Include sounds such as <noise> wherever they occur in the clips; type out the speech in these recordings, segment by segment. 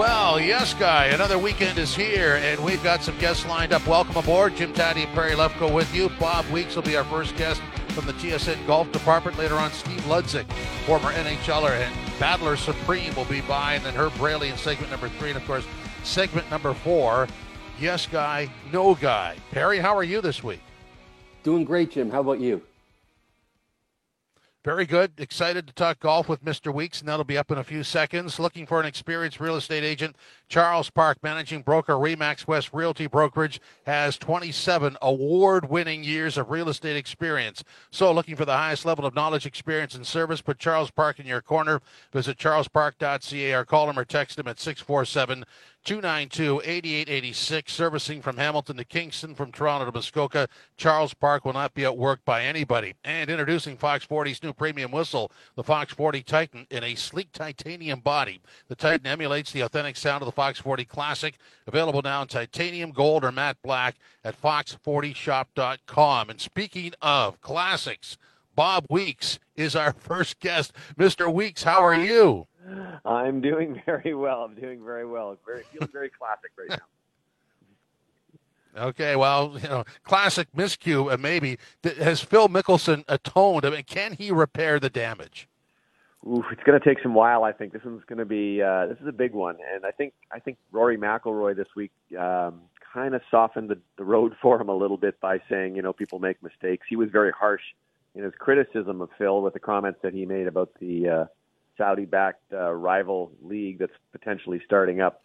Well, yes, guy. Another weekend is here, and we've got some guests lined up. Welcome aboard. Jim Tatti and Perry Lefko with you. Bob Weeks will be our first guest from the TSN Golf Department. Later on, Steve Ludzik, former NHLer and Battler Supreme, will be by, and then Herb Braley in segment number three, and of course, segment number four. Yes, guy, no guy. Perry, how are you this week? Doing great, Jim. How about you? Very good. Excited to talk golf with Mr. Weeks, and that'll be up in a few seconds. Looking for an experienced real estate agent. Charles Park, managing broker, Remax West Realty Brokerage, has 27 award winning years of real estate experience. So, looking for the highest level of knowledge, experience, and service, put Charles Park in your corner. Visit charlespark.ca or call him or text him at 647 292 8886. Servicing from Hamilton to Kingston, from Toronto to Muskoka. Charles Park will not be outworked by anybody. And introducing Fox 40's new premium whistle, the Fox 40 Titan, in a sleek titanium body. The Titan emulates the authentic sound of the Fox 40 Classic. Available now in titanium, gold, or matte black at fox40shop.com. And speaking of classics, Bob Weeks is our <laughs> first guest. Mr. Weeks, how are you? I'm doing <laughs> very well. I'm doing very well. Very feeling very classic right now. <laughs> Okay, well, you know, classic miscue, uh, maybe. Has Phil Mickelson atoned? I mean, can he repair the damage? Oof, it's going to take some while. I think this one's going to be. Uh, this is a big one, and I think I think Rory McIlroy this week um, kind of softened the, the road <laughs> for him a little bit by saying, you know, people make mistakes. He was very harsh in his criticism of Phil with the comments that he made about the uh, Saudi-backed uh, rival league that's potentially starting up.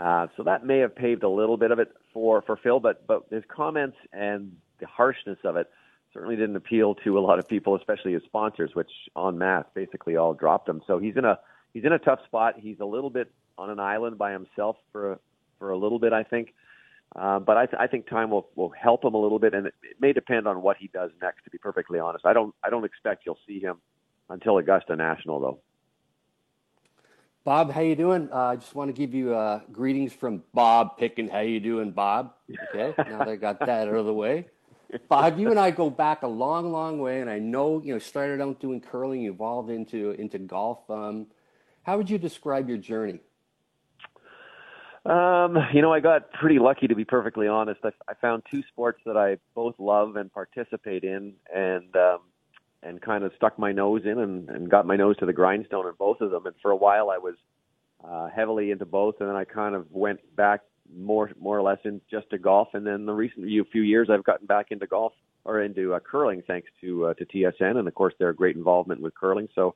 Uh, so that may have paved a little bit of it for for Phil, but but his comments and the harshness of it certainly didn't appeal to a lot of people, especially his sponsors, which en masse basically all dropped him. So he's in a he's in a tough spot. He's a little bit on an island by himself for for a little bit, I think. Uh, but I, th- I think time will will help him a little bit, and it, it may depend on what he does next. To be perfectly honest, I don't I don't expect you'll see him until Augusta National, though. Bob, how you doing? Uh, I just want to give you uh, greetings from Bob Picking. How you doing, Bob? Okay, now that I got that out of the way. Bob, you and I go back a long, long way, and I know you know started out doing curling, evolved into into golf. Um, how would you describe your journey? Um, you know, I got pretty lucky to be perfectly honest. I, I found two sports that I both love and participate in, and um, and kind of stuck my nose in and, and got my nose to the grindstone in both of them. And for a while, I was uh, heavily into both, and then I kind of went back more more or less in just to golf. And then the recent few years, I've gotten back into golf or into uh, curling thanks to uh, to TSN, and of course their great involvement with curling. So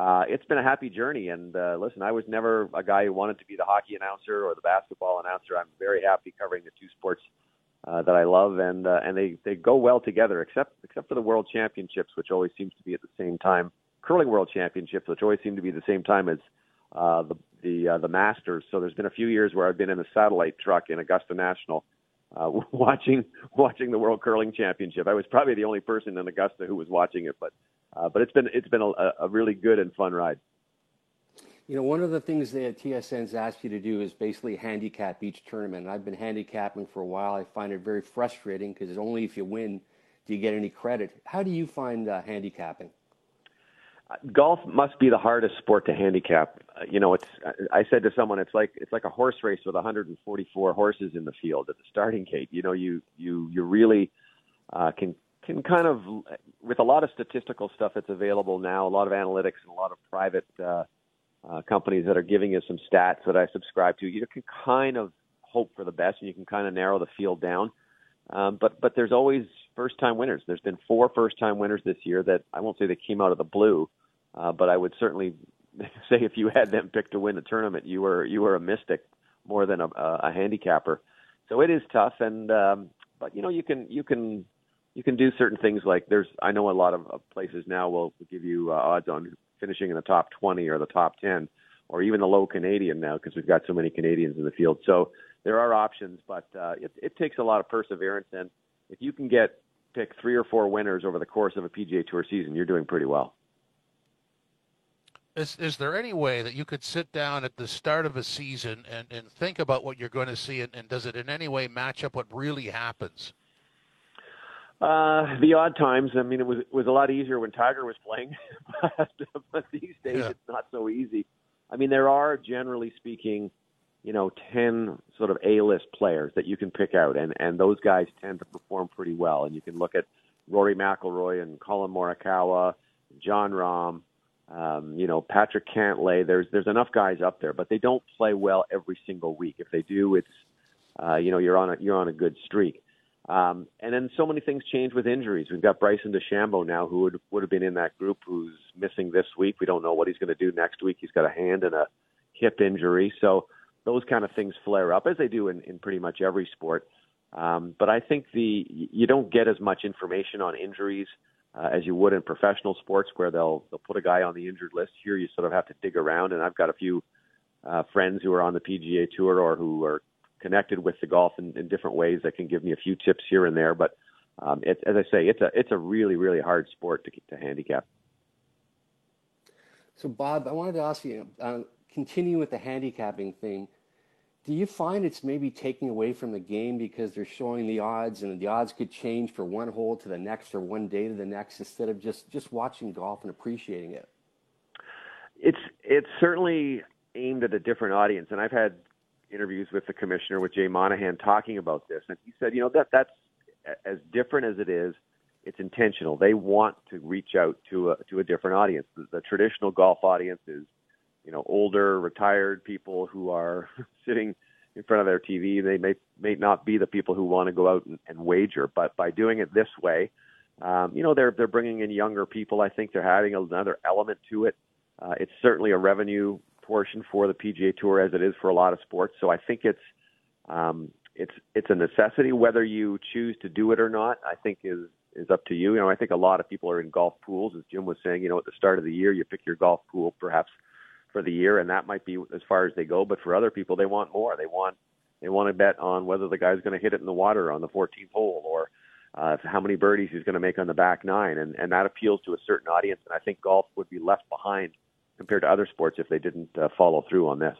uh, it's been a happy journey. And uh, listen, I was never a guy who wanted to be the hockey announcer or the basketball announcer. I'm very happy covering the two sports uh, that I love, and uh, and they they go well together, except except for the World Championships, which always seems to be at the same time. Curling World Championships, which always seem to be the same time as uh, the the uh, the Masters. So there's been a few years where I've been in a satellite truck in Augusta National, uh, <laughs> watching watching the World Curling Championship. I was probably the only person in Augusta who was watching it, but uh, but it's been it's been a, a really good and fun ride. You know, one of the things that TSN's asked you to do is basically handicap each tournament. And I've been handicapping for a while. I find it very frustrating because it's only if you win do you get any credit. How do you find uh, handicapping? golf must be the hardest sport to handicap. Uh, you know, it's. I said to someone, it's like it's like a horse race with 144 horses in the field at the starting gate. You know, you you you really uh, can can kind of with a lot of statistical stuff that's available now, a lot of analytics and a lot of private uh, uh, companies that are giving us some stats that I subscribe to. You can kind of hope for the best, and you can kind of narrow the field down. Um, but but there's always first time winners. There's been four first time winners this year that I won't say they came out of the blue, uh, but I would certainly <laughs> say if you had them picked to win the tournament, you were you were a mystic more than a, a handicapper. So it is tough, and um, but you know you can you can you can do certain things like there's I know a lot of, places now will, will give you uh, odds on finishing in the top 20 or the top 10 or even the low Canadian now because we've got so many Canadians in the field. So there are options, but uh, it, it takes a lot of perseverance. And if you can get pick three or four winners over the course of a PGA Tour season, you're doing pretty well. Is, is there any way that you could sit down at the start of a season and, and think about what you're going to see, and, and does it in any way match up what really happens? Uh, the odd times. I mean, it was it was a lot easier when Tiger was playing, <laughs> but, but these days yeah. it's not so easy. I mean, there are generally speaking, you know, ten sort of A-list players that you can pick out, and and those guys tend to perform pretty well. And you can look at Rory McIlroy and Collin Morikawa, Jon Rahm, um, you know, Patrick Cantlay. There's there's enough guys up there, but they don't play well every single week. If they do, it's uh, you know you're on a you're on a good streak. Um, and then so many things change with injuries. We've got Bryson DeChambeau now, who would would have been in that group, who's missing this week. We don't know what he's going to do next week. He's got a hand and a hip injury, so those kind of things flare up as they do in, in pretty much every sport. Um, but I think the you don't get as much information on injuries uh, as you would in professional sports, where they'll they'll put a guy on the injured list. Here, you sort of have to dig around, and I've got a few uh, friends who are on the PGA Tour or who are connected with the golf in, in different ways that can give me a few tips here and there. But um, it, as I say, it's a it's a really really hard sport to to handicap. So Bob, I wanted to ask you, uh, continue with the handicapping thing. Do you find it's maybe taking away from the game because they're showing the odds and the odds could change for one hole to the next or one day to the next instead of just just watching golf and appreciating it? It's it's certainly aimed at a different audience, and I've had interviews with the commissioner with Jay Monahan talking about this, and he said, you know, that that's as different as it is. It's intentional. They want to reach out to a to a different audience. The, the traditional golf audience is, you know, older, retired people who are <laughs> sitting in front of their TV. They may may not be the people who want to go out and, and wager, but by doing it this way, um, you know, they're they're bringing in younger people. I think they're adding another element to it. Uh, it's certainly a revenue portion for the PGA Tour as it is for a lot of sports. So I think it's um, it's it's a necessity. Whether you choose to do it or not, I think is is up to you. You know, I think a lot of people are in golf pools, as Jim was saying. You know, at the start of the year, you pick your golf pool perhaps for the year, and that might be as far as they go. But for other people, they want more. They want they want to bet on whether the guy's going to hit it in the water on the 14th hole, or uh, how many birdies he's going to make on the back nine, and and that appeals to a certain audience. And I think golf would be left behind compared to other sports if they didn't uh, follow through on this.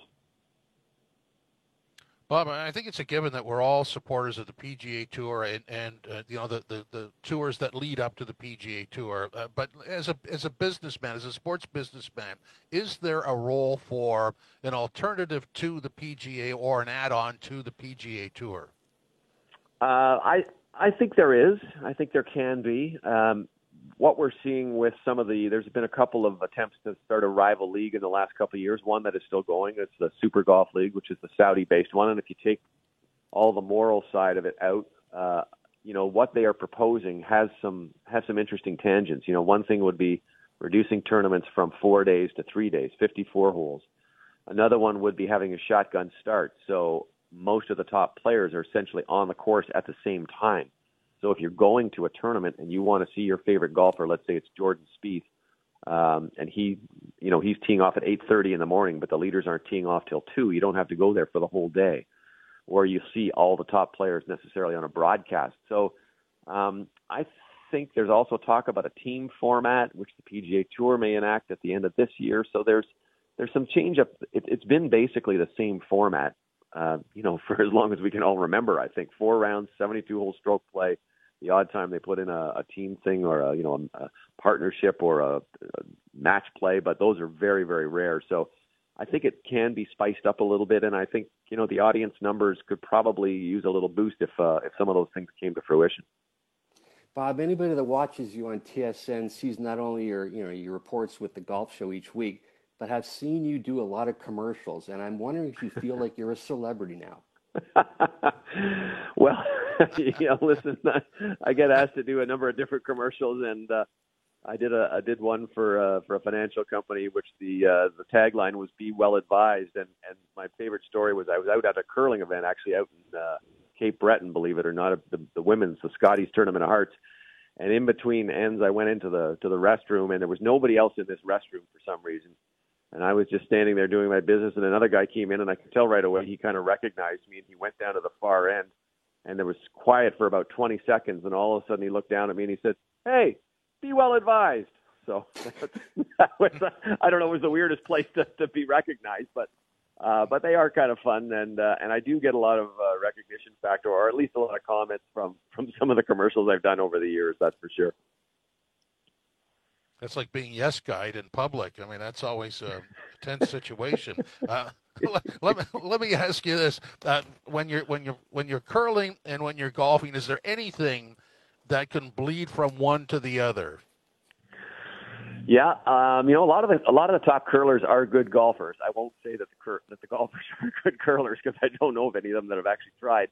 Bob, I think it's a given that we're all supporters of the PGA Tour and, and uh, you know the, the, the, tours that lead up to the PGA Tour. Uh, but as a as a businessman, as a sports businessman, is there a role for an alternative to the PGA or an add-on to the PGA Tour? Uh, I I think there is. I think there can be. Um, what we're seeing with some of the there's been a couple of attempts to start a rival league in the last couple of years. One that is still going. It's the Super Golf League, which is the Saudi-based one. And if you take all the moral side of it out, uh, you know what they are proposing has some has some interesting tangents. You know, one thing would be reducing tournaments from four days to three days, 54 holes. Another one would be having a shotgun start, so most of the top players are essentially on the course at the same time. So if you're going to a tournament and you want to see your favorite golfer, let's say it's Jordan Spieth, um, and he, you know, he's teeing off at 8:30 in the morning, but the leaders aren't teeing off till two. You don't have to go there for the whole day, or you see all the top players necessarily on a broadcast. So um, I think there's also talk about a team format, which the PGA Tour may enact at the end of this year. So there's there's some change up. It, it's been basically the same format, uh, you know, <laughs> for as long as we can all remember. I think four rounds, 72 hole stroke play the odd time they put in a, a team thing or a you know a, a partnership or a, a match play, but those are very very rare. So I think it can be spiced up a little bit, and I think you know the audience numbers could probably use a little boost if uh, if some of those things came to fruition. Bob, anybody that watches you on TSN sees not only your you know your reports with the golf show each week, but have seen you do a lot of commercials, and I'm wondering if you feel like you're a celebrity now. <laughs> well, <laughs> you know, listen, I, <laughs> I get asked to do a number of different commercials, and uh, I did a I did one for uh, for a financial company, which the uh, the tagline was "Be well advised." And and my favorite story was I was out at a curling event, actually out in uh, Cape Breton, believe it or not, the, the women's the Scotties Tournament of Hearts. And in between ends, I went into the to the restroom, and there was nobody else in this restroom for some reason and I was just standing there doing my business, and another guy came in, and I could tell right away he kind of recognized me, and he went down to the far end, and there was quiet for about 20 seconds, and all of a sudden he looked down at me and he said, "Hey, be well advised." So <laughs> that was, I don't know, it was the weirdest place to, to be recognized, but uh, but they are kind of fun, and uh, and I do get a lot of uh, recognition factor, or at least a lot of comments from from some of the commercials I've done over the years. That's for sure. That's like being yes guide in public. I mean, that's always a tense situation. Uh, <laughs> let, let, me let me ask you this: uh, when you're when you're when you're curling and when you're golfing, is there anything that can bleed from one to the other? Yeah, um, you know, a lot of the a lot of the top curlers are good golfers. I won't say that the cur- that the golfers <laughs> are good curlers because I don't know of any of them that have actually tried.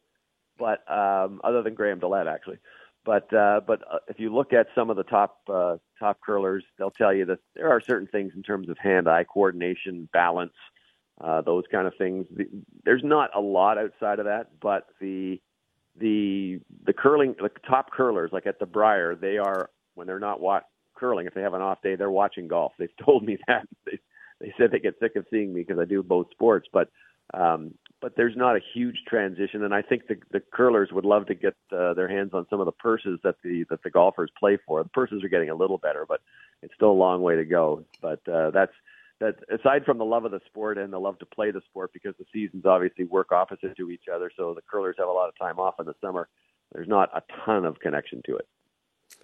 But um, other than Graham DeLaet, actually. But uh, but uh, if you look at some of the top uh, top curlers, they'll tell you that there are certain things in terms of hand-eye coordination, balance, uh, those kind of things. The, there's not a lot outside of that, but the the the curling the top curlers like at the Brier, they are when they're not what curling. If they have an off day, they're watching golf. They've <laughs> told me that. They, they said they get sick of seeing me because I do both sports, but um, but there's not a huge transition, and I think the the curlers would love to get uh, their hands on some of the purses that the that the golfers play for. The purses are getting a little better, but it's still a long way to go. But uh, that's that. Aside from the love of the sport and the love to play the sport, because the seasons obviously work opposite to each other, so the curlers have a lot of time off in the summer. There's not a ton of connection to it.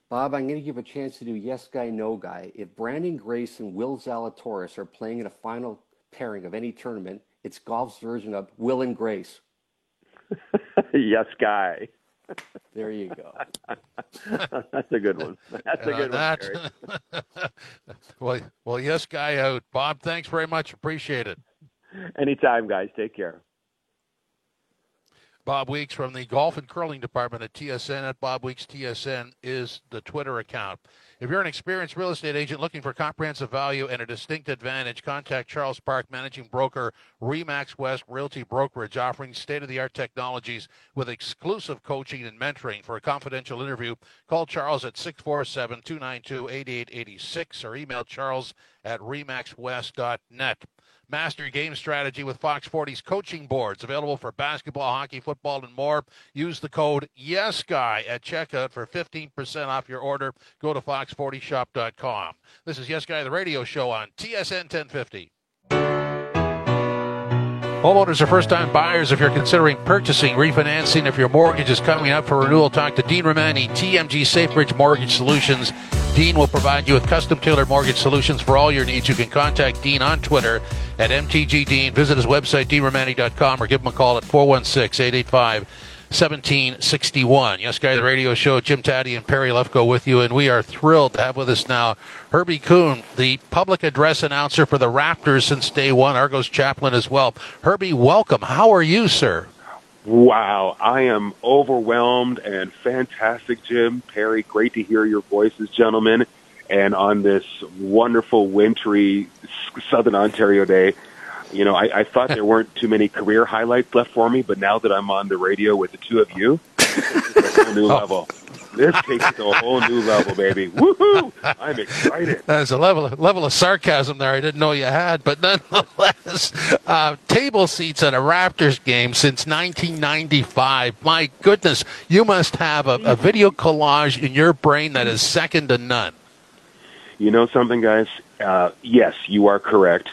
Bob, I'm going to give a chance to do yes guy, no guy. If Branden Grace and Will Zalatoris are playing in a final pairing of any tournament, it's golf's version of Will and Grace. <laughs> yes guy. There you go. <laughs> That's a good one. That's a good Uh, one. that- <laughs> well, well, yes, guy out. Bob, thanks very much. Appreciate it. Anytime, guys. Take care. Bob Weeks from the Golf and Curling Department at TSN at Bob Weeks TSN is the Twitter account. If you're an experienced real estate agent looking for comprehensive value and a distinct advantage, contact Charles Park, managing broker, Remax West Realty Brokerage, offering state-of-the-art technologies with exclusive coaching and mentoring. For a confidential interview, call Charles at 647-292-8886 or email charles at remaxwest.net. Master game strategy with Fox 40's coaching boards, available for basketball, hockey, football, and more. Use the code YesGuy at checkout for 15% off your order. Go to fox40shop.com. This is Yes Guy, the radio show on TSN 1050. Homeowners are first time buyers. If you're considering purchasing, refinancing, if your mortgage is coming up for renewal, talk to Dean Romani, TMG SafeBridge Mortgage Solutions. Dean will provide you with custom tailored mortgage solutions for all your needs. You can contact Dean on Twitter at MTGDean. Visit his website, deanromani.com, or give him a call at 416 885 1761. Yes, Guy, the radio show, Jim Tatti and Perry Lefko with you, and we are thrilled to have with us now Herbie Kuhn, the public address announcer for the Raptors since day one, Argos chaplain as well. Herbie, welcome. How are you, sir? Wow, I am overwhelmed and fantastic, Jim. Perry, great to hear your voices, gentlemen. And on this wonderful wintry Southern Ontario day, you know, I, I thought there weren't too many career highlights left for me, but now that I'm on the radio with the two of you, it's a whole new level. This takes it to a whole new level, baby. Woohoo! I'm excited. There's a level level of sarcasm there I didn't know you had, but nonetheless, uh, table seats at a Raptors game since 1995. My goodness, you must have a, a video collage in your brain that is second to none. You know something, guys? Uh, yes, you are correct.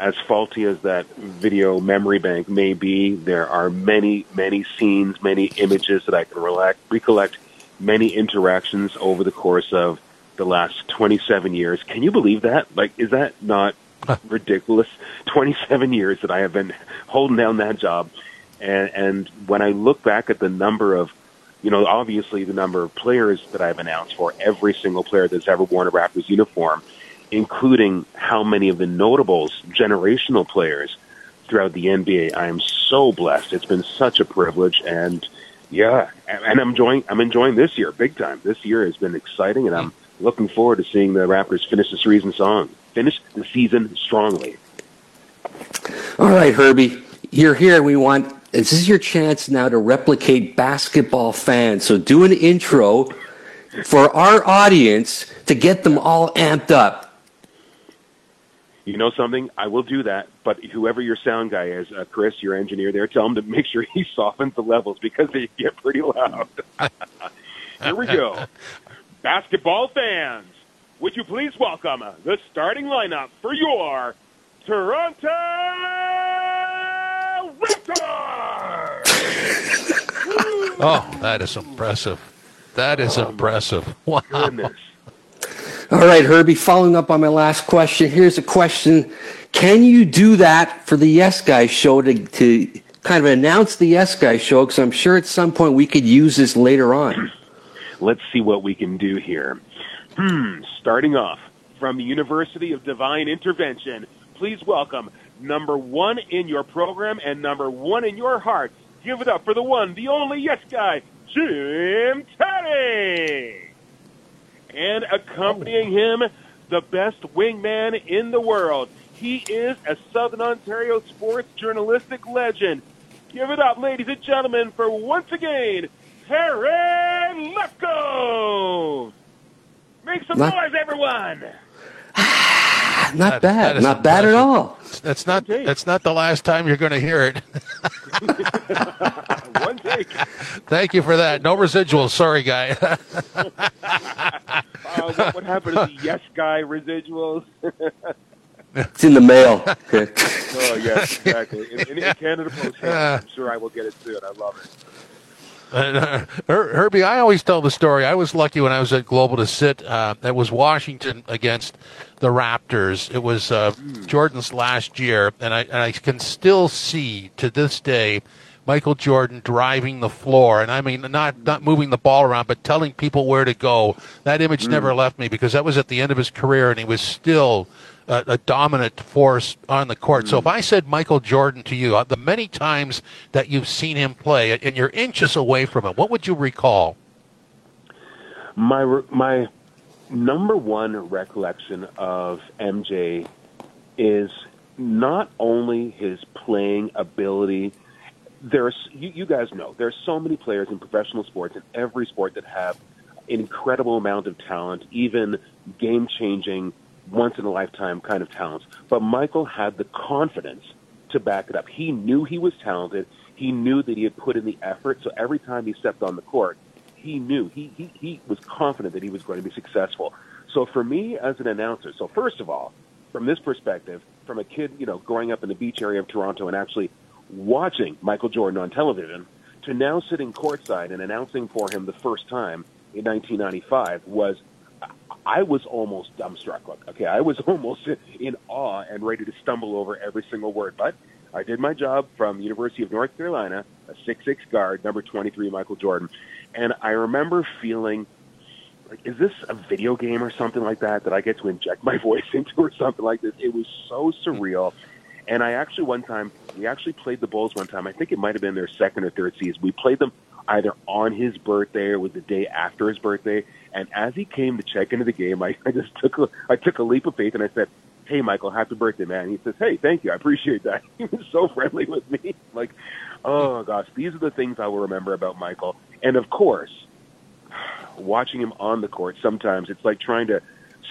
As faulty as that video memory bank may be, there are many, many scenes, many images that I can relax, recollect, many interactions over the course of the last 27 years. Can you believe that? Like, is that not ridiculous? <laughs> 27 years that I have been holding down that job. And, and when I look back at the number of you know, obviously the number of players that I've announced for every single player that's ever worn a Raptors uniform, including how many of the notables, generational players throughout the NBA. I am so blessed. It's been such a privilege, and yeah, and I'm enjoying. I'm enjoying this year big time. This year has been exciting, and I'm looking forward to seeing the Raptors finish the season song, finish the season strongly. All right, Herbie, you're here. We want this is your chance now to replicate basketball fans. So do an intro for our audience to get them all amped up. You know something? I will do that. But whoever your sound guy is, uh, Chris, your engineer there, tell him to make sure <laughs> he softens the levels because they get pretty loud. <laughs> Here we go. Basketball fans, would you please welcome the starting lineup for your Toronto Raptors? <laughs> Oh, that is impressive. That is impressive. Wow. Goodness. All right, Herbie, following up on my last question, here's a question. Can you do that for the Yes Guy show to, to kind of announce the Yes Guy show? Because I'm sure at some point we could use this later on. <clears throat> Let's see what we can do here. Hmm, starting off from the University of Divine Intervention, please welcome number one in your program and number one in your heart. Give it up for the one, the only yes guy, Jim Tatti. And accompanying him, the best wingman in the world. He is a Southern Ontario sports journalistic legend. Give it up, ladies and gentlemen, for once again, Terry Lefko. Make some noise, everyone. <sighs> <laughs> Not That- that bad. is Not bad at all. That's not Okay. that's not the last time you're going to hear it. <laughs> One take. Thank you for that. No residuals. Sorry, guy. <laughs> Uh, what would happen to the yes guy residuals? <laughs> It's in the mail. Okay. oh, yes, exactly. In, in, in Canada Post, I'm sure I will get it soon. I love it. Uh, Herbie, I always tell the story. I was lucky when I was at Global to sit. Uh, it was Washington against the Raptors. It was uh, Jordan's last year, and I and I can still see to this day Michael Jordan driving the floor, and I mean not not moving the ball around, but telling people where to go. That image never left me because that was at the end of his career, and he was still a, a dominant force on the court. So if I said Michael Jordan to you, uh, the many times that you've seen him play, and you're inches away from him, what would you recall? My my number one recollection of MJ is not only his playing ability. There's you, you guys know there's so many players in professional sports in every sport that have an incredible amount of talent, even game changing, once in a lifetime kind of talents. But Michael had the confidence to back it up. He knew he was talented. He knew that he had put in the effort. So every time he stepped on the court, he knew he, he, he was confident that he was going to be successful. So for me as an announcer, so first of all, from this perspective, from a kid, you know, growing up in the beach area of Toronto and actually watching Michael Jordan on television to now sitting courtside and announcing for him the first time in 1995 was I was almost dumbstruck. Okay, I was <laughs> almost in awe and ready to stumble over every single word. But I did my job from University of North Carolina, a six-six guard, number 23, Michael Jordan. And I remember feeling like, is this a video game or something like that that I get to inject my <laughs> voice into or something like this? It was so surreal. And I actually one time we actually played the Bulls one time. I think it might have been their second or third season. We played them either on his birthday or was the day after his birthday. And as he came to check into the game, I, <laughs> I just took a, I took a leap of faith and I said, "Hey, Michael, happy birthday, man!" And he says, "Hey, thank you, I appreciate that." <laughs> He was so friendly with me. <laughs> Like, oh gosh, these are the things I will remember about Michael. And of course, watching him on the court, sometimes it's like trying to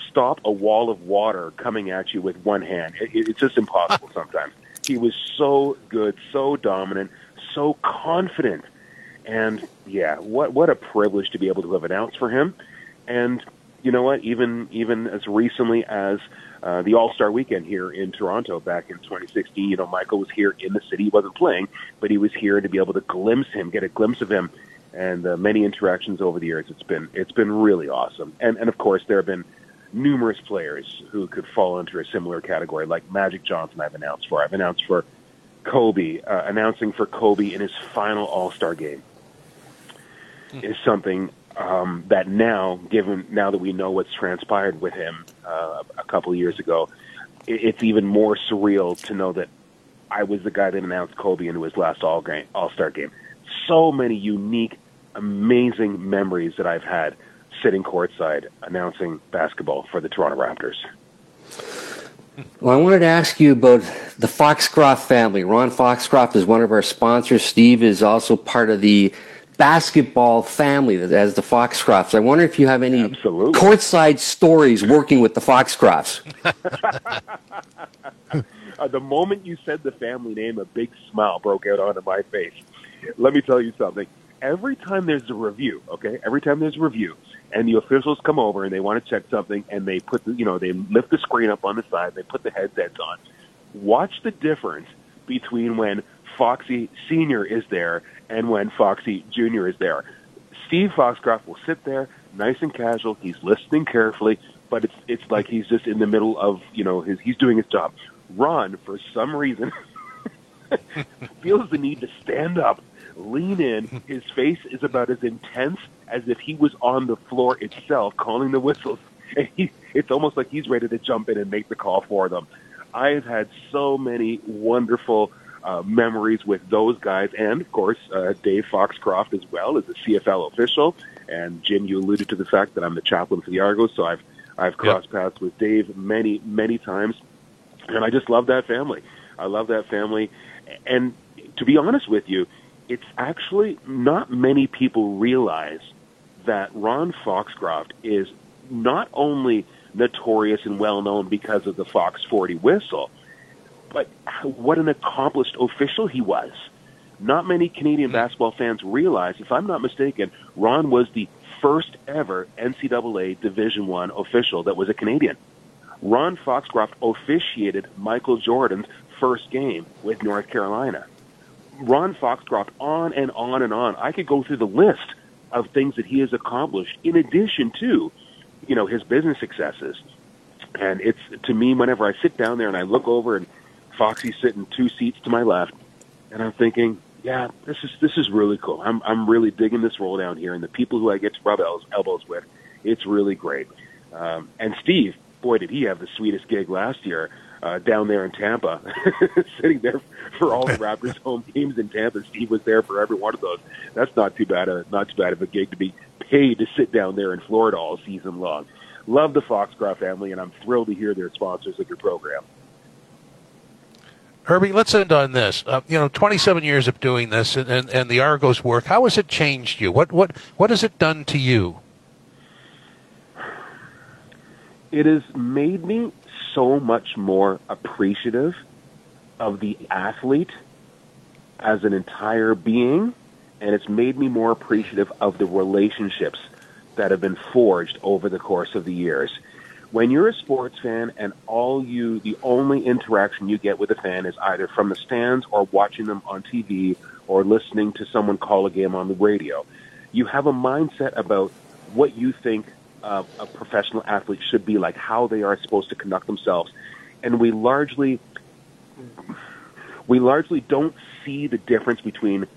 stop a wall of water coming at you with one hand. It, it, it's just impossible sometimes. He was so good, so dominant, so confident. And yeah, what what a privilege to be able to have announced for him. And you know what? Even even as recently as uh, the All Star Weekend here in Toronto back in 2016, you know, Michael was here in the city. He wasn't playing, but he was here to be able to glimpse him, get a glimpse of him, and uh, many interactions over the years. It's been it's been really awesome. And and of course, there have been numerous players who could fall into a similar category, like Magic Johnson. I've announced for. I've announced for Kobe. Uh, announcing for Kobe in his final All Star game is something um, that now, given now that we know what's transpired with him uh, a couple of years ago, it, it's even more surreal to know that I was the guy that announced Kobe into his last All game, All Star game. So many unique, amazing memories that I've had sitting courtside announcing basketball for the Toronto Raptors. Well, I wanted to ask you about the Foxcroft family. Ron Foxcroft is one of our sponsors. Steve is also part of the basketball family as the Foxcrofts. I wonder if you have any Absolutely. courtside stories working with the Foxcrofts. <laughs> Uh, the moment you said the family name, a big smile broke out onto my face. Let me tell you something. Every time there's a review, okay, every time there's a review, and the officials come over and they want to check something, and they put the, you know, they lift the screen up on the side, they put the headsets on. Watch the difference between when Foxy Senior is there and when Foxy Junior is there. Steve Foxcroft will sit there, nice and casual. He's listening carefully, but it's it's like he's just in the middle of you know his he's doing his job. Ron, for some reason, <laughs> feels the need to stand up, lean in. His face is about as intense as if he was on the floor itself, calling the whistles. <laughs> And he, it's almost like he's ready to jump in and make the call for them. I've had so many wonderful uh, memories with those guys, and of course, uh, Dave Foxcroft as well as a CFL official. And Jim, you alluded to the fact that I'm the chaplain for the Argos, so I've I've crossed paths with Dave many many times, and I just love that family. I love that family, and to be honest with you, it's actually not many people realize that Ron Foxcroft is not only notorious and well known because of the Fox 40 whistle, but what an accomplished official he was. Not many Canadian hmm. basketball fans realize, if I'm not mistaken, Ron was the first ever NCAA Division One official that was a Canadian. Ron Foxcroft officiated Michael Jordan's first game with North Carolina. Ron Foxcroft, on and on and on. I could go through the list of things that he has accomplished, in addition to, you know, his business successes. And it's to me, whenever I sit down there and I look over and Foxy's sitting two seats to my left, and I'm thinking, yeah, this is this is really cool. I'm I'm really digging this role down here, and the people who I get to rub elbows, elbows with, it's really great. Um, and Steve, boy, did he have the sweetest gig last year uh, down there in Tampa, <laughs> sitting there for all the <laughs> Raptors home games in Tampa. Steve was there for every one of those. That's not too bad a not too bad of a gig to be paid to sit down there in Florida all season long. Love the Foxcroft family, and I'm thrilled to hear they're sponsors of your program. Herbie, let's end on this. Uh, you know, 27 years of doing this and, and, and the Argos work. How has it changed you? What what what has it done to you? It has made me so much more appreciative of the athlete as an entire being, and it's made me more appreciative of the relationships that have been forged over the course of the years. When you're a sports fan and all you, the only interaction you get with a fan is either from the stands or watching them on TV or listening to someone call a game on the radio, you have a mindset about what you think uh, a professional athlete should be like, how they are supposed to conduct themselves, and we largely we largely don't see the difference between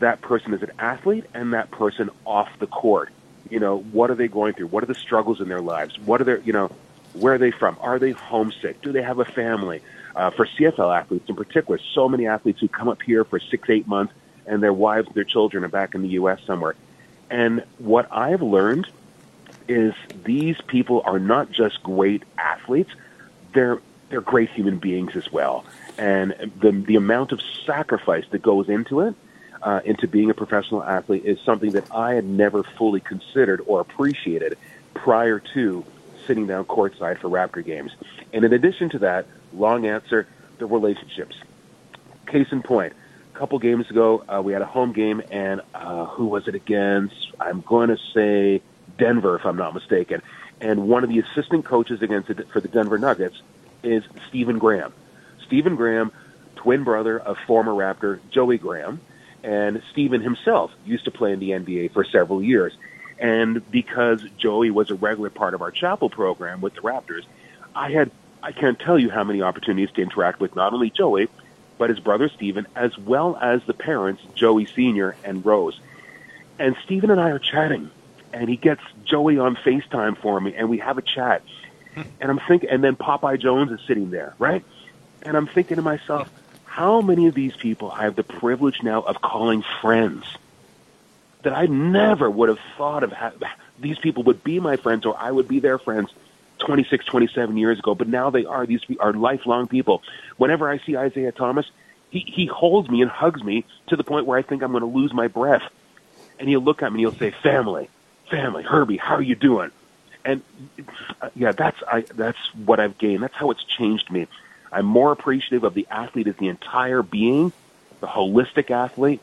that person as an athlete and that person off the court. You know, what are they going through? What are the struggles in their lives? What are their, you know, where are they from? Are they homesick? Do they have a family? Uh, for CFL athletes in particular, so many athletes who come up here for six, eight months and their wives, their children are back in the U.S. somewhere. And what I've learned is these people are not just great athletes; they're they're great human beings as well. And the the amount of sacrifice that goes into it, uh, into being a professional athlete, is something that I had never fully considered or appreciated prior to sitting down courtside for Raptor games. And in addition to that, long answer: the relationships. Case in point, a couple games ago, uh, we had a home game, and uh, who was it against? I'm going to say Denver, if I'm not mistaken. And one of the assistant coaches against it for the Denver Nuggets is Stephen Graham. Stephen Graham, twin brother of former Raptor Joey Graham, and Stephen himself used to play in the NBA for several years. And because Joey was a regular part of our chapel program with the Raptors, I had I can't tell you how many opportunities to interact with not only Joey, but his brother Stephen, as well as the parents, Joey Sr. and Rose. And Stephen and I are chatting, and he gets Joey on FaceTime for me, and we have a chat. Hmm. And I'm thinking, and then Popeye Jones is sitting there, right? And I'm thinking to myself, how many of these people I have the privilege now of calling friends that I never would have thought of ha- these people would be my friends or I would be their friends 26, 27 years ago, but now they are. These are lifelong people. Whenever I see Isaiah Thomas, he, he holds me and hugs me to the point where I think I'm going to lose my breath. and he'll look at me and he'll say, "Family, family, Herbie, how are you doing?" And uh, yeah, that's I that's what I've gained. That's how it's changed me. I'm more appreciative of the athlete as the entire being, the holistic athlete,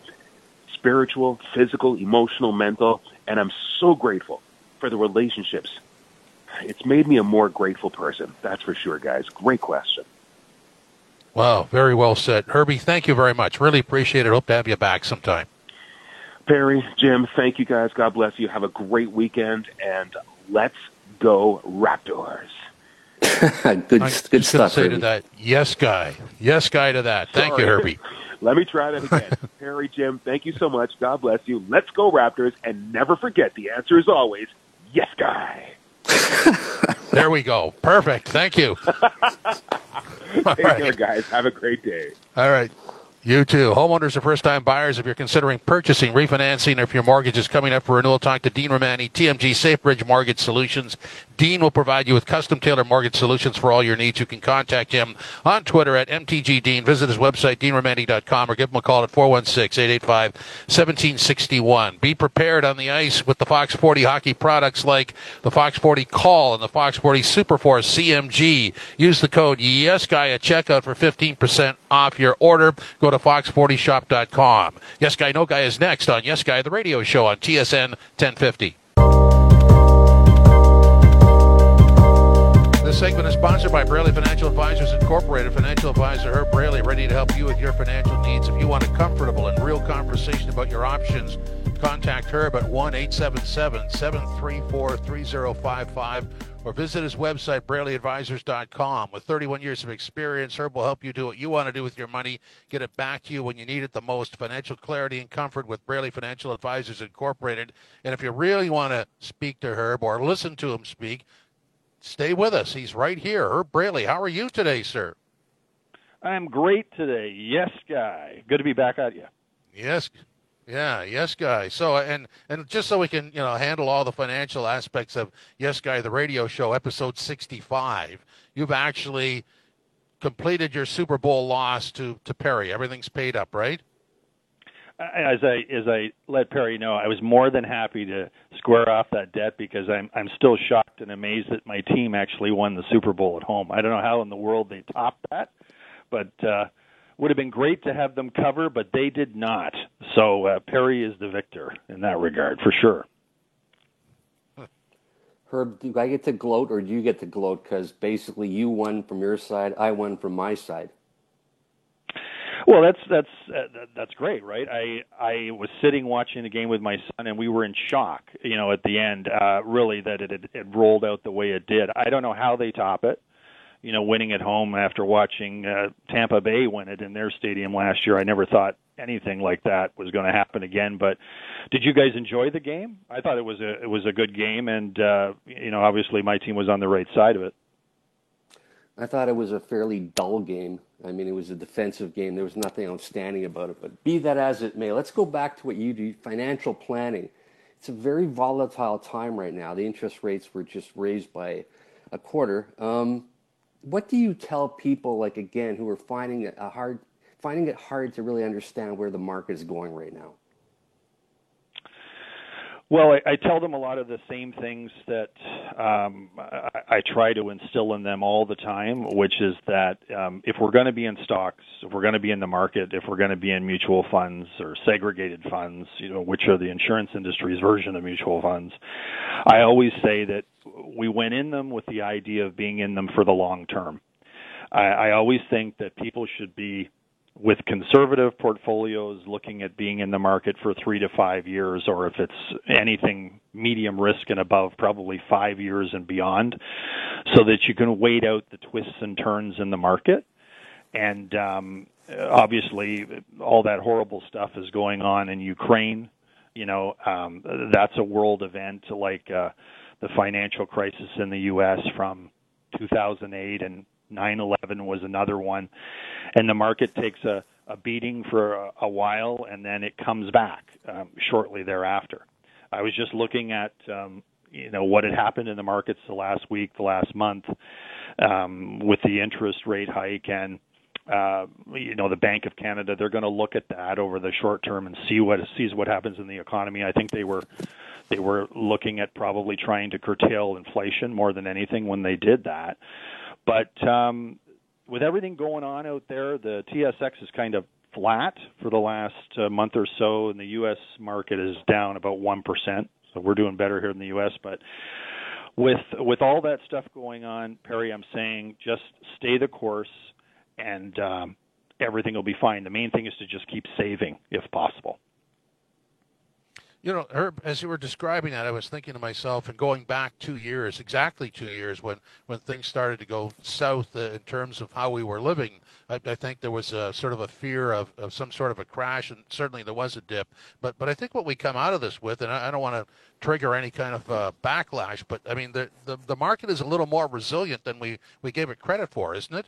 spiritual, physical, emotional, mental, and I'm so grateful for the relationships. It's made me a more grateful person. That's for sure, guys. Great question. Wow, very well said. Herbie, thank you very much. Really appreciate it. Hope to have you back sometime. Perry, Jim, thank you guys. God bless you. Have a great weekend, and let's go Raptors. <laughs> good, I'm good stuff. say Herbie. to that, yes, guy. Yes, guy to that. Thank you, Herbie. <laughs> Let me try that again. <laughs> Perry, Jim, thank you so much. God bless you. Let's go Raptors, and never forget the answer is always yes, guy. There we go. Perfect. Thank you. All Take right. care, guys. Have a great day. All right. You too. Homeowners are first time buyers. If you're considering purchasing, refinancing, or if your mortgage is coming up for renewal, talk to Dean Romani, TMG SafeBridge Mortgage Solutions. Dean will provide you with custom tailored mortgage solutions for all your needs. You can contact him on Twitter at MTGDean. Visit his website, deanromani.com, or give him a call at 416 885 1761. Be prepared on the ice with the Fox 40 hockey products like the Fox 40 Call and the Fox 40 Super Superforce CMG. Use the code YesGuy at checkout for 15% off your order. Go to fox40shop.com. Yes Guy, No Guy is next on Yes Guy, the radio show on TSN 1050. Segment is sponsored by Braley Financial Advisors Incorporated. Financial advisor Herb Braley, ready to help you with your financial needs. If you want a comfortable and real conversation about your options, contact Herb at 1 877 734 3055 or visit his website, BraleyAdvisors.com. With 31 years of experience, Herb will help you do what you want to do with your money, get it back to you when you need it the most. Financial clarity and comfort with Braley Financial Advisors Incorporated. And if you really want to speak to Herb or listen to him speak, stay with us. He's right here. Herb Braley, how are you today, sir? I'm great today. Yes, guy. Good to be back at you. Yes. Yeah, yes, guy. So, and and just so we can, you know, handle all the financial aspects of Yes, Guy, the radio show, episode sixty-five. You've actually completed your Super Bowl loss to to Perry. Everything's paid up, right? As I as I let Perry know, I was more than happy to square off that debt because I'm I'm still shocked and amazed that my team actually won the Super Bowl at home. I don't know how in the world they topped that, but uh would have been great to have them cover, but they did not. So uh, Perry is the victor in that regard for sure. Herb, do I get to gloat or do you get to gloat? Because basically you won from your side, I won from my side. Well, that's that's uh, that's great, right? I I was sitting watching the game with my son, and we were in shock, you know, at the end, uh, really that it it rolled out the way it did. I don't know how they top it, you know, winning at home after watching uh, Tampa Bay win it in their stadium last year. I never thought anything like that was going to happen again. But did you guys enjoy the game? I thought it was a it was a good game, and uh, you know, obviously my team was on the right side of it. I thought it was a fairly dull game. I mean, it was a defensive game. There was nothing outstanding about it. But be that as it may, let's go back to what you do financial planning. It's a very volatile time right now. The interest rates were just raised by a quarter. Um, what do you tell people, like, again, who are finding hard, finding it hard to really understand where the market is going right now? Well, I, I tell them a lot of the same things that um, I, I try to instill in them all the time, which is that um, if we're going to be in stocks, if we're going to be in the market, if we're going to be in mutual funds or segregated funds, you know, which are the insurance industry's version of mutual funds, I always say that we went in them with the idea of being in them for the long term. I, I always think that people should be with conservative portfolios looking at being in the market for three to five years, or if it's anything medium risk and above, probably five years and beyond, so that you can wait out the twists and turns in the market. And um, obviously, all that horrible stuff is going on in Ukraine. You know, um, that's a world event like uh, the financial crisis in the U.S. from 2008 and 9/11 was another one, and the market takes a, a beating for a, a while, and then it comes back um, shortly thereafter. I was just looking at um, you know what had happened in the markets the last week, the last month, um, with the interest rate hike, and uh, you know the Bank of Canada they're going to look at that over the short term and see what sees what happens in the economy. I think they were they were looking at probably trying to curtail inflation more than anything when they did that. But um, with everything going on out there, the TSX is kind of flat for the last uh, month or so, and the U.S. market is down about one percent. So we're doing better here in the U.S. But with with all that stuff going on, Perry, I'm saying just stay the course, and um, everything will be fine. The main thing is to just keep saving if possible. You know, Herb, as you were describing that, I was thinking to myself, and going back two years, exactly two years, when, when things started to go south uh, in terms of how we were living, I, I think there was a sort of a fear of, of some sort of a crash, and certainly there was a dip. But but I think what we come out of this with, and I, I don't want to trigger any kind of uh, backlash, but I mean the, the the market is a little more resilient than we we gave it credit for, isn't it?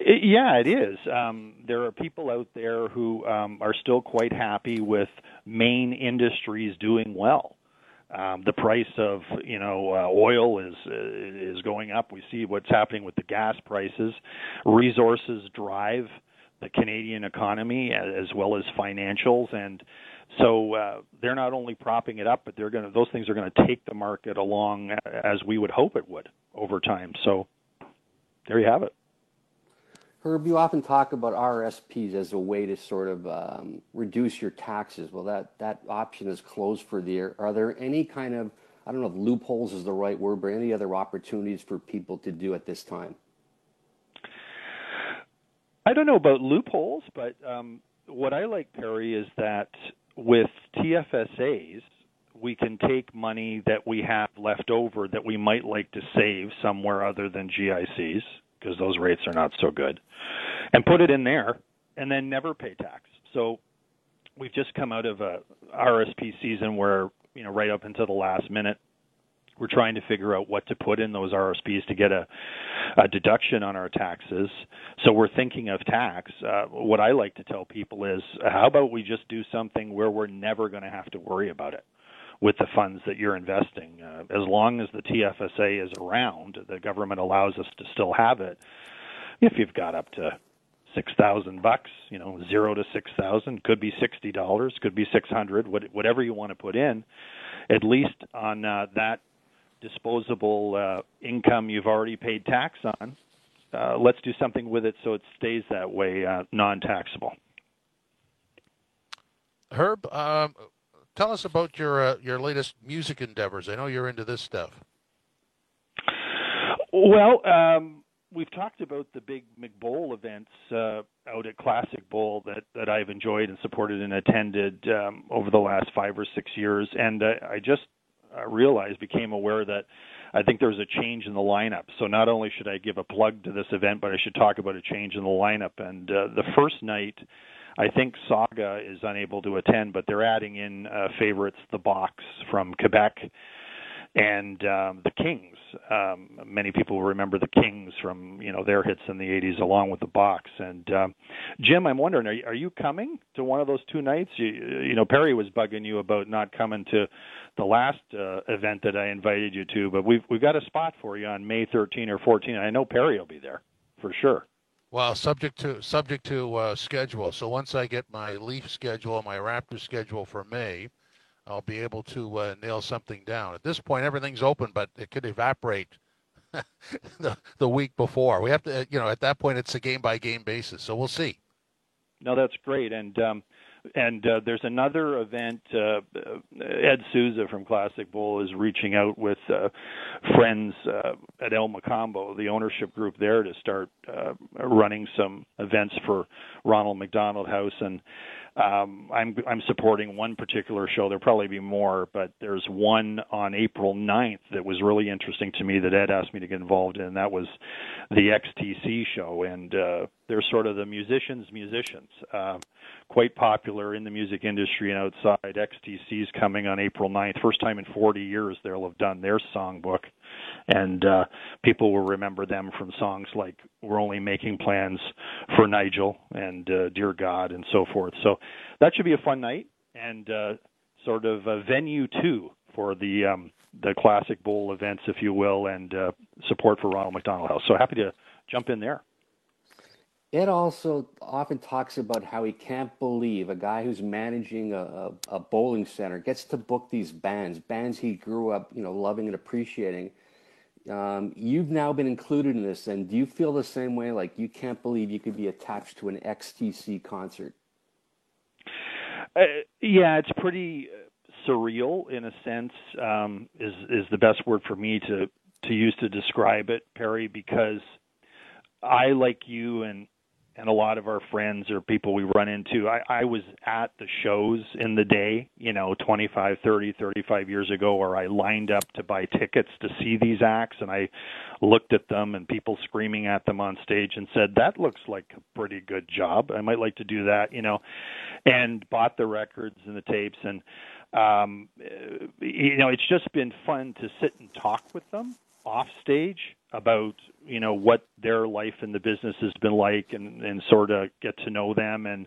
It, yeah, it is. Um, there are people out there who um, are still quite happy with main industries doing well. Um, the price of you know uh, oil is uh, is going up. We see what's happening with the gas prices. Resources drive the Canadian economy as well as financials, and so uh, they're not only propping it up, but they're going those things are going to take the market along as we would hope it would over time. So there you have it. Herb, you often talk about RSPs as a way to sort of um, reduce your taxes. Well, that, that option is closed for the year. Are there any kind of, I don't know if loopholes is the right word, but any other opportunities for people to do at this time? I don't know about loopholes, but um, what I like, Perry, is that with TFSAs, we can take money that we have left over that we might like to save somewhere other than GICs because those rates are not so good, and put it in there, and then never pay tax. So we've just come out of a RSP season where you know right up until the last minute we're trying to figure out what to put in those RSPs to get a, a deduction on our taxes. So we're thinking of tax. Uh, what I like to tell people is, how about we just do something where we're never going to have to worry about it with the funds that you're investing. Uh, as long as the TFSA is around, the government allows us to still have it. If you've got up to six thousand bucks, you know, zero to six thousand, could be sixty dollars, could be six hundred, whatever you want to put in. At least on uh, that disposable uh, income you've already paid tax on, uh, let's do something with it so it stays that way, uh, non-taxable. Herb, um, tell us about your uh, your latest music endeavors. I know you're into this stuff. Well, um, we've talked about the big McBowl events uh, out at Classic Bowl that that I've enjoyed and supported and attended um, over the last five or six years, and uh, I just uh, realized, became aware that I think there's a change in the lineup. So not only should I give a plug to this event, but I should talk about a change in the lineup. And uh, the first night I think Saga is unable to attend, but they're adding in uh, favorites, the Box from Quebec, and um, the Kings. Um, many people remember the Kings from you know their hits in the '80s, along with the Box. And um, Jim, I'm wondering, are you, are you coming to one of those two nights? You, you know, Perry was bugging you about not coming to the last uh, event that I invited you to, but we've we've got a spot for you on May 13 or 14. I know Perry will be there for sure. Well, subject to subject to uh, schedule. So once I get my Leaf schedule, my Raptor schedule for May, I'll be able to uh, nail something down. At this point, everything's open, but it could evaporate <laughs> the the week before. We have to, you know, at that point, it's a game by game basis. So we'll see. No, that's great, and um, and uh, there's another event. Uh, Ed Souza from Classic Bowl is reaching out with uh, friends uh, at El Mocambo, the ownership group there, to start uh, running some events for Ronald McDonald House and um, I'm I'm supporting one particular show. There'll probably be more, but there's one on April 9th that was really interesting to me that Ed asked me to get involved in. That was the XTC show, and uh, they're sort of the musicians' musicians. Uh, quite popular in the music industry and outside. XTC's coming on April 9th. First time in 40 years they'll have done their songbook and uh, people will remember them from songs like "We're Only Making Plans for Nigel" and uh, "Dear God" and so forth. So that should be a fun night and uh, sort of a venue too for the um, the classic bowl events, if you will, and uh, support for Ronald McDonald House. So happy to jump in there. Ed also often talks about how he can't believe a guy who's managing a, a, a, bowling center gets to book these bands, bands he grew up, you know, loving and appreciating. Um, you've now been included in this, and do you feel the same way? Like you can't believe you could be attached to an XTC concert? Uh, yeah, it's pretty uh, surreal in a sense. Um, is is the best word for me to to use to describe it, Perry, because I, like you and and a lot of our friends or people we run into I, I was at the shows in the day you know 25 30 35 years ago where i lined up to buy tickets to see these acts and i looked at them and people screaming at them on stage and said that looks like a pretty good job. I might like to do that you know and bought the records and the tapes and um you know it's just been fun to sit and talk with them off stage about you know what their life in the business has been like and and sort of get to know them. And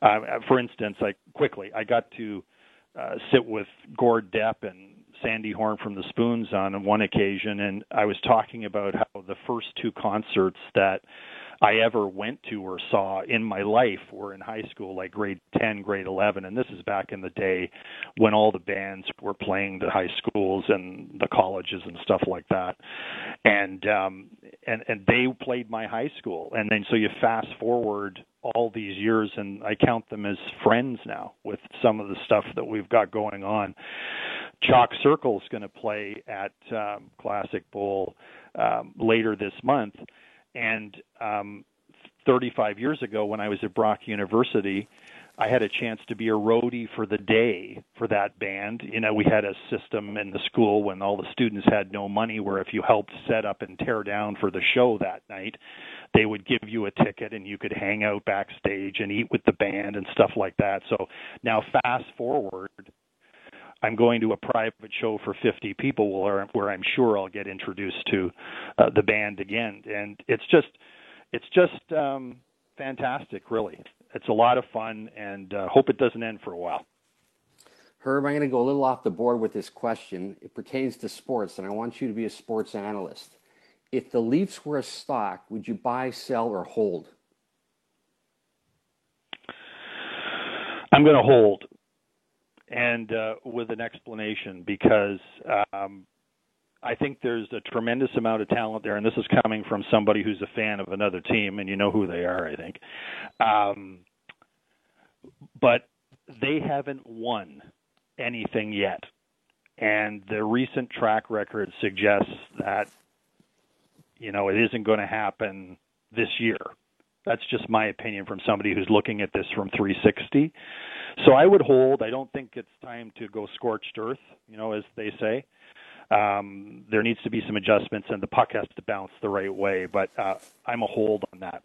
uh, for instance like quickly I got to uh, sit with Gord Deppe and Sandy Horne from the Spoons on one occasion and I was talking about how the first two concerts that I ever went to or saw in my life were in high school, like grade 10, grade 11. And this is back in the day when all the bands were playing the high schools and the colleges and stuff like that. And, um, and, and they played my high school. And then so you fast forward all these years and I count them as friends now with some of the stuff that we've got going on. Chalk Circle is going to play at um, Classic Bowl um, later this month and um, 35 years ago, when I was at Brock University, I had a chance to be a roadie for the day for that band. You know, we had a system in the school when all the students had no money where if you helped set up and tear down for the show that night, they would give you a ticket and you could hang out backstage and eat with the band and stuff like that. So now fast forward I'm going to a private show for 50 people where, where I'm sure I'll get introduced to uh, the band again. And it's just, it's just um, fantastic, really. It's a lot of fun, and uh, hope it doesn't end for a while. Herb, I'm going to go a little off the board with this question. It pertains to sports, and I want you to be a sports analyst. If the Leafs were a stock, would you buy, sell, or hold? I'm going to hold and uh, with an explanation because um, I think there's a tremendous amount of talent there, and this is coming from somebody who's a fan of another team, and you know who they are, I think. Um, but they haven't won anything yet, and the recent track record suggests that you know it isn't going to happen this year. That's just my opinion from somebody who's looking at this from 360. So I would hold. I don't think it's time to go scorched earth, you know, as they say. Um, there needs to be some adjustments, and the puck has to bounce the right way. But uh, I'm a hold on that.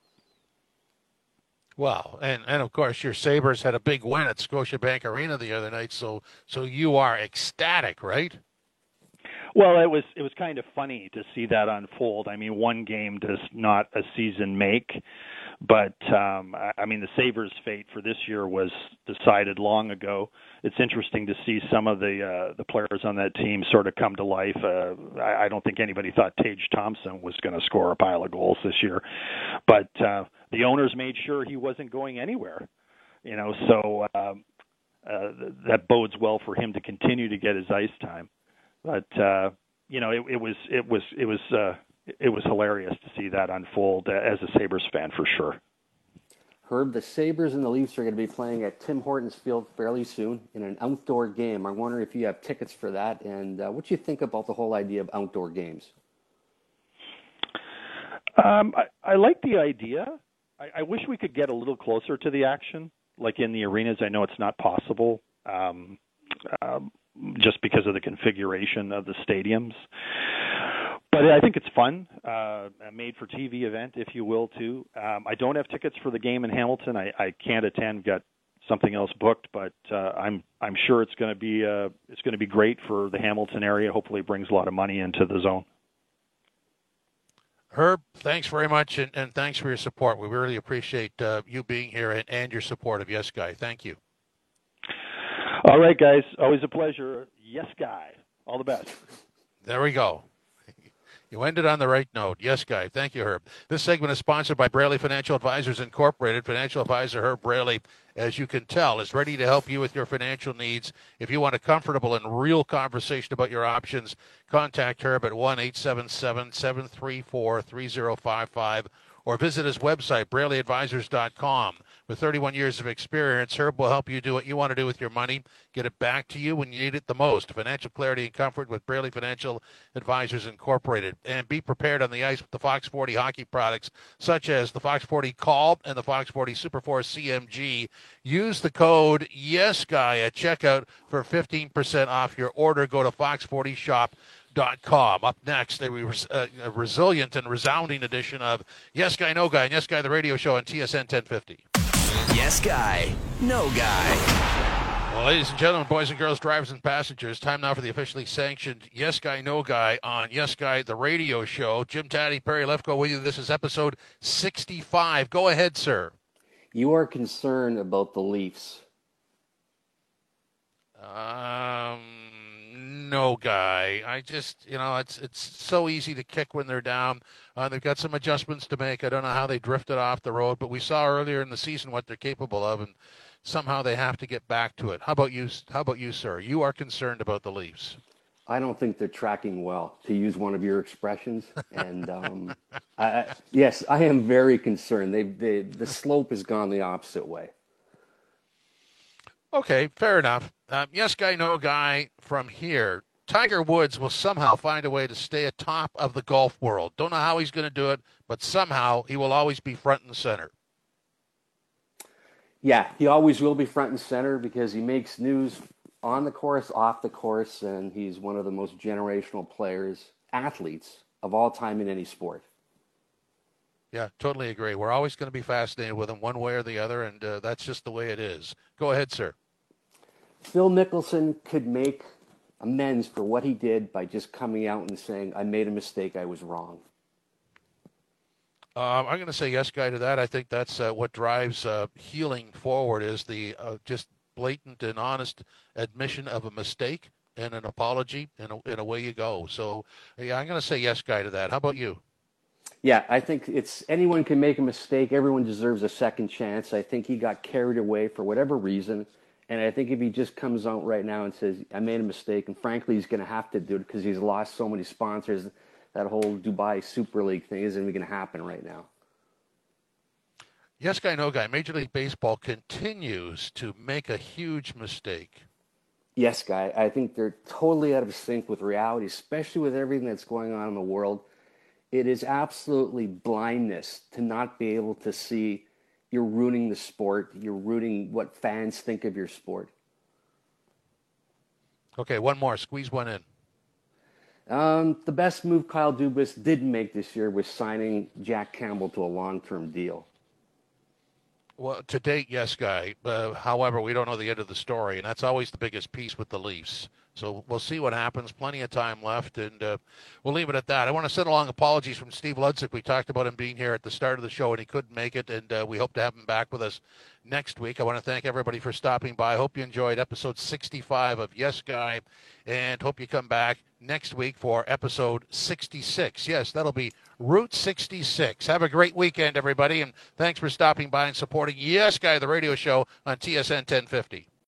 Well, and and of course your Sabres had a big win at Scotiabank Arena the other night, so so you are ecstatic, right? Well, it was it was kind of funny to see that unfold. I mean, one game does not a season make. But um, I, I mean, the Sabres' fate for this year was decided long ago. It's interesting to see some of the uh, the players on that team sort of come to life. Uh, I, I don't think anybody thought Tage Thompson was going to score a pile of goals this year, but uh, the owners made sure he wasn't going anywhere. You know, so um, uh, that bodes well for him to continue to get his ice time. But uh, you know, it, it was it was it was uh, it was hilarious to see that unfold as a Sabres fan for sure. Herb, the Sabres and the Leafs are going to be playing at Tim Hortons Field fairly soon in an outdoor game. I wonder if you have tickets for that and uh, what do you think about the whole idea of outdoor games? Um, I, I like the idea. I, I wish we could get a little closer to the action, like in the arenas. I know it's not possible um, um, just because of the configuration of the stadiums but I think it's fun, uh, a made-for-TV event, if you will, too. Um, I don't have tickets for the game in Hamilton. I, I can't attend. Got something else booked, but uh, I'm I'm sure it's going to be uh, it's going to be great for the Hamilton area. Hopefully, it brings a lot of money into the zone. Herb, thanks very much, and, and thanks for your support. We really appreciate uh, you being here and, and your support of Yes Guy. Thank you. All right, guys. Always a pleasure. Yes Guy. All the best. There we go. You ended on the right note. Yes, Guy. Thank you, Herb. This segment is sponsored by Braley Financial Advisors Incorporated. Financial advisor Herb Braley, as you can tell, is ready to help you with your financial needs. If you want a comfortable and real conversation about your options, contact Herb at 1 877 734 3055 or visit his website, BraleyAdvisors.com. With 31 years of experience, Herb will help you do what you want to do with your money, get it back to you when you need it the most. Financial clarity and comfort with Braley Financial Advisors Incorporated. And be prepared on the ice with the Fox 40 hockey products, such as the Fox 40 Call and the Fox 40 Superforce CMG. Use the code YESGUY at checkout for 15% off your order. Go to fox40shop.com. Up next, a, res- uh, a resilient and resounding edition of Yes Guy, No Guy, and Yes Guy, the radio show on TSN 1050. Yes Guy, No Guy. Well, ladies and gentlemen, boys and girls, drivers and passengers, time now for the officially sanctioned Yes Guy, No Guy on Yes Guy, the radio show. Jim Tatti, Perry Lefko with you. This is episode 65. Go ahead, sir. You are concerned about the Leafs. Um, no guy. I just, you know, it's it's so easy to kick when they're down. Uh, they've got some adjustments to make. I don't know how they drifted off the road, but we saw earlier in the season what they're capable of, and somehow they have to get back to it. How about you? How about you, sir? You are concerned about the Leafs. I don't think they're tracking well, to use one of your expressions. And um, <laughs> I, yes, I am very concerned. They, they, the slope has gone the opposite way. Okay, fair enough. Um, yes, guy, no guy. From here, Tiger Woods will somehow find a way to stay atop of the golf world. Don't know how he's going to do it, but somehow he will always be front and center. Yeah, he always will be front and center because he makes news on the course, off the course, and he's one of the most generational players, athletes of all time in any sport. Yeah, totally agree. We're always going to be fascinated with him one way or the other, and uh, that's just the way it is. Go ahead, sir. Phil Mickelson could make amends for what he did by just coming out and saying, I made a mistake, I was wrong. Um, I'm going to say yes, guy, to that. I think that's uh, what drives uh, healing forward is the uh, just blatant and honest admission of a mistake and an apology, and, a, and away you go. So, yeah, I'm going to say yes, guy, to that. How about you? Yeah, I think it's anyone can make a mistake. Everyone deserves a second chance. I think he got carried away for whatever reason. And I think if he just comes out right now and says, I made a mistake, and frankly, he's going to have to do it because he's lost so many sponsors, that whole Dubai Super League thing isn't even going to happen right now. Yes, guy, no guy. Major League Baseball continues to make a huge mistake. Yes, guy. I think they're totally out of sync with reality, especially with everything that's going on in the world. It is absolutely blindness to not be able to see you're ruining the sport. You're ruining what fans think of your sport. Okay, one more. Squeeze one in. Um, the best move Kyle Dubas did make this year was signing Jack Campbell to a long-term deal. Well, to date, yes, guy. Uh, however, we don't know the end of the story, and that's always the biggest piece with the Leafs. So we'll see what happens. Plenty of time left, and uh, we'll leave it at that. I want to send along apologies from Steve Ludzik. We talked about him being here at the start of the show, and he couldn't make it, and uh, we hope to have him back with us next week. I want to thank everybody for stopping by. I hope you enjoyed episode 65 of Yes Guy, and hope you come back next week for episode 66. Yes, that'll be Route 66. Have a great weekend, everybody, and thanks for stopping by and supporting Yes Guy, the radio show on TSN 1050.